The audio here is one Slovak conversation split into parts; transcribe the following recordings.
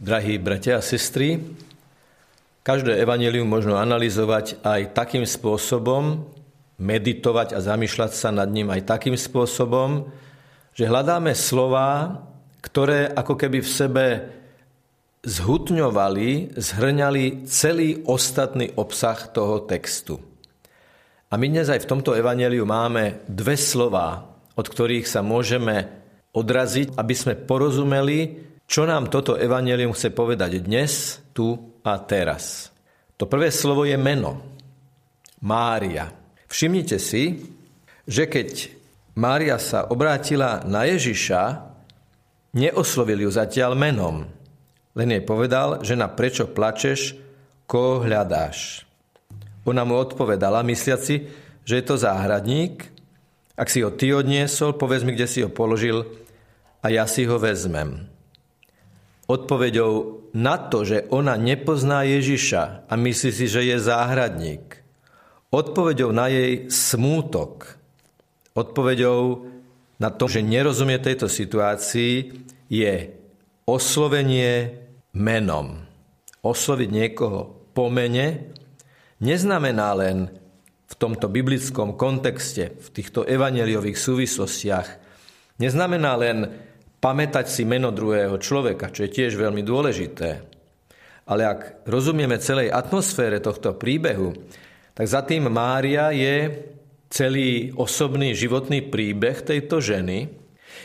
Drahí bratia a sestry, každé evanelium možno analyzovať aj takým spôsobom, meditovať a zamýšľať sa nad ním aj takým spôsobom, že hľadáme slova, ktoré ako keby v sebe zhutňovali, zhrňali celý ostatný obsah toho textu. A my dnes aj v tomto evaneliu máme dve slova, od ktorých sa môžeme odraziť, aby sme porozumeli, čo nám toto evanelium chce povedať dnes, tu a teraz? To prvé slovo je meno. Mária. Všimnite si, že keď Mária sa obrátila na Ježiša, neoslovil ju zatiaľ menom. Len jej povedal, že na prečo plačeš, koho hľadáš. Ona mu odpovedala, mysliaci, že je to záhradník. Ak si ho ty odniesol, povedz mi, kde si ho položil a ja si ho vezmem odpovedou na to, že ona nepozná Ježiša a myslí si, že je záhradník. Odpovedou na jej smútok. Odpovedou na to, že nerozumie tejto situácii, je oslovenie menom. Osloviť niekoho po mene neznamená len v tomto biblickom kontexte, v týchto evaneliových súvislostiach, neznamená len pamätať si meno druhého človeka, čo je tiež veľmi dôležité. Ale ak rozumieme celej atmosfére tohto príbehu, tak za tým Mária je celý osobný životný príbeh tejto ženy,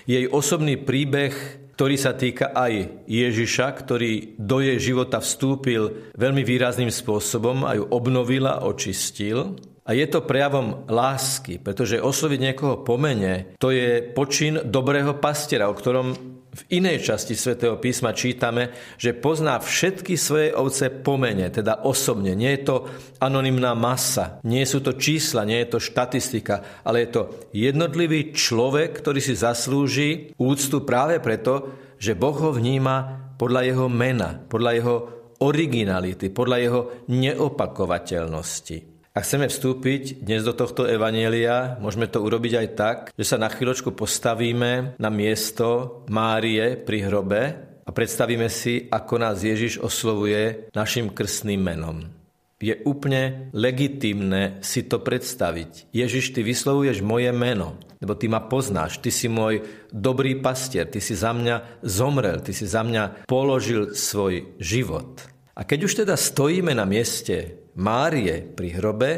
jej osobný príbeh, ktorý sa týka aj Ježiša, ktorý do jej života vstúpil veľmi výrazným spôsobom a ju obnovil a očistil. A je to prejavom lásky, pretože osloviť niekoho po mene, to je počin dobrého pastiera, o ktorom v inej časti svätého písma čítame, že pozná všetky svoje ovce po mene, teda osobne. Nie je to anonymná masa, nie sú to čísla, nie je to štatistika, ale je to jednotlivý človek, ktorý si zaslúži úctu práve preto, že Boh ho vníma podľa jeho mena, podľa jeho originality, podľa jeho neopakovateľnosti. Ak chceme vstúpiť dnes do tohto evanielia, môžeme to urobiť aj tak, že sa na chvíľočku postavíme na miesto Márie pri hrobe a predstavíme si, ako nás Ježiš oslovuje našim krstným menom. Je úplne legitimné si to predstaviť. Ježiš, ty vyslovuješ moje meno, lebo ty ma poznáš, ty si môj dobrý pastier, ty si za mňa zomrel, ty si za mňa položil svoj život. A keď už teda stojíme na mieste Márie pri hrobe,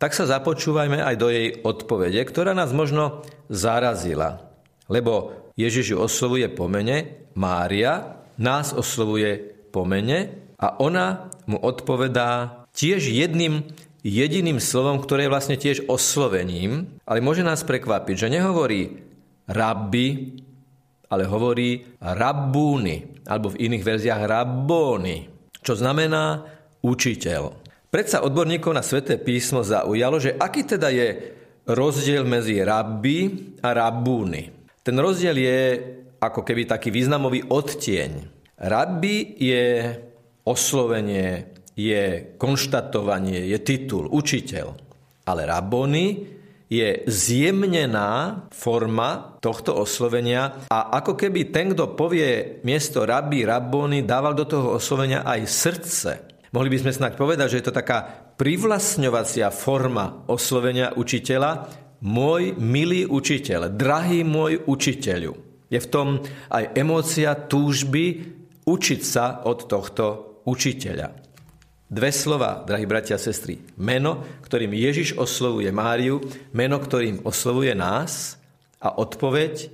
tak sa započúvajme aj do jej odpovede, ktorá nás možno zarazila. Lebo Ježiš ju oslovuje po mene, Mária nás oslovuje po mene a ona mu odpovedá tiež jedným jediným slovom, ktoré je vlastne tiež oslovením, ale môže nás prekvapiť, že nehovorí rabbi, ale hovorí rabbúny, alebo v iných verziách rabbóny, čo znamená učiteľ. Predsa odborníkov na sväté písmo zaujalo, že aký teda je rozdiel medzi rabbi a rabúny. Ten rozdiel je ako keby taký významový odtieň. Rabbi je oslovenie, je konštatovanie, je titul, učiteľ. Ale rabony je zjemnená forma tohto oslovenia a ako keby ten, kto povie miesto rabbi, rabony, dával do toho oslovenia aj srdce. Mohli by sme snáď povedať, že je to taká privlastňovacia forma oslovenia učiteľa, môj milý učiteľ, drahý môj učiteľu. Je v tom aj emócia túžby učiť sa od tohto učiteľa. Dve slova, drahí bratia a sestry. Meno, ktorým Ježiš oslovuje Máriu, meno, ktorým oslovuje nás a odpoveď,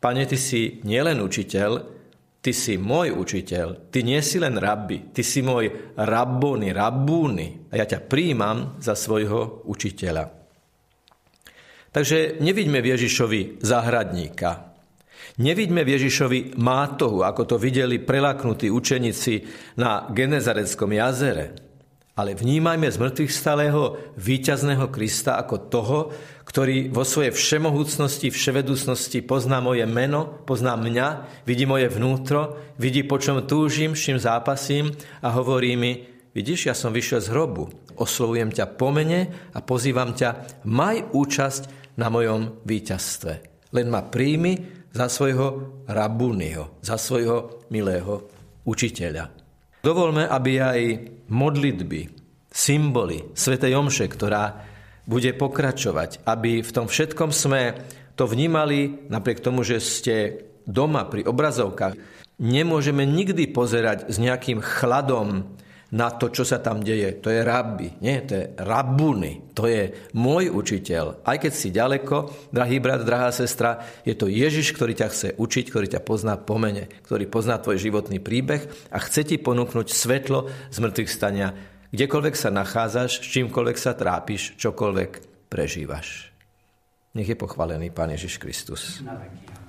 Pane, Ty si nielen učiteľ, Ty si môj učiteľ, ty nie si len rabbi, ty si môj rabbony, rabbúny a ja ťa príjmam za svojho učiteľa. Takže nevidíme v Ježišovi zahradníka. Nevidíme v Ježišovi mátohu, ako to videli prelaknutí učeníci na Genezareckom jazere ale vnímajme z mŕtvych stalého víťazného Krista ako toho, ktorý vo svojej všemohúcnosti, vševedúcnosti pozná moje meno, pozná mňa, vidí moje vnútro, vidí, po čom túžim, čím zápasím a hovorí mi, vidíš, ja som vyšiel z hrobu, oslovujem ťa po mene a pozývam ťa, maj účasť na mojom víťazstve. Len ma príjmi za svojho rabúnyho, za svojho milého učiteľa. Dovolme, aby aj modlitby, symboly Svetej Omše, ktorá bude pokračovať, aby v tom všetkom sme to vnímali, napriek tomu, že ste doma pri obrazovkách, nemôžeme nikdy pozerať s nejakým chladom na to, čo sa tam deje. To je rabbi, nie? To je rabuny. To je môj učiteľ. Aj keď si ďaleko, drahý brat, drahá sestra, je to Ježiš, ktorý ťa chce učiť, ktorý ťa pozná po mene, ktorý pozná tvoj životný príbeh a chce ti ponúknuť svetlo z mŕtvych stania. Kdekoľvek sa nachádzaš, s čímkoľvek sa trápiš, čokoľvek prežívaš. Nech je pochválený Pán Ježiš Kristus. Na veky.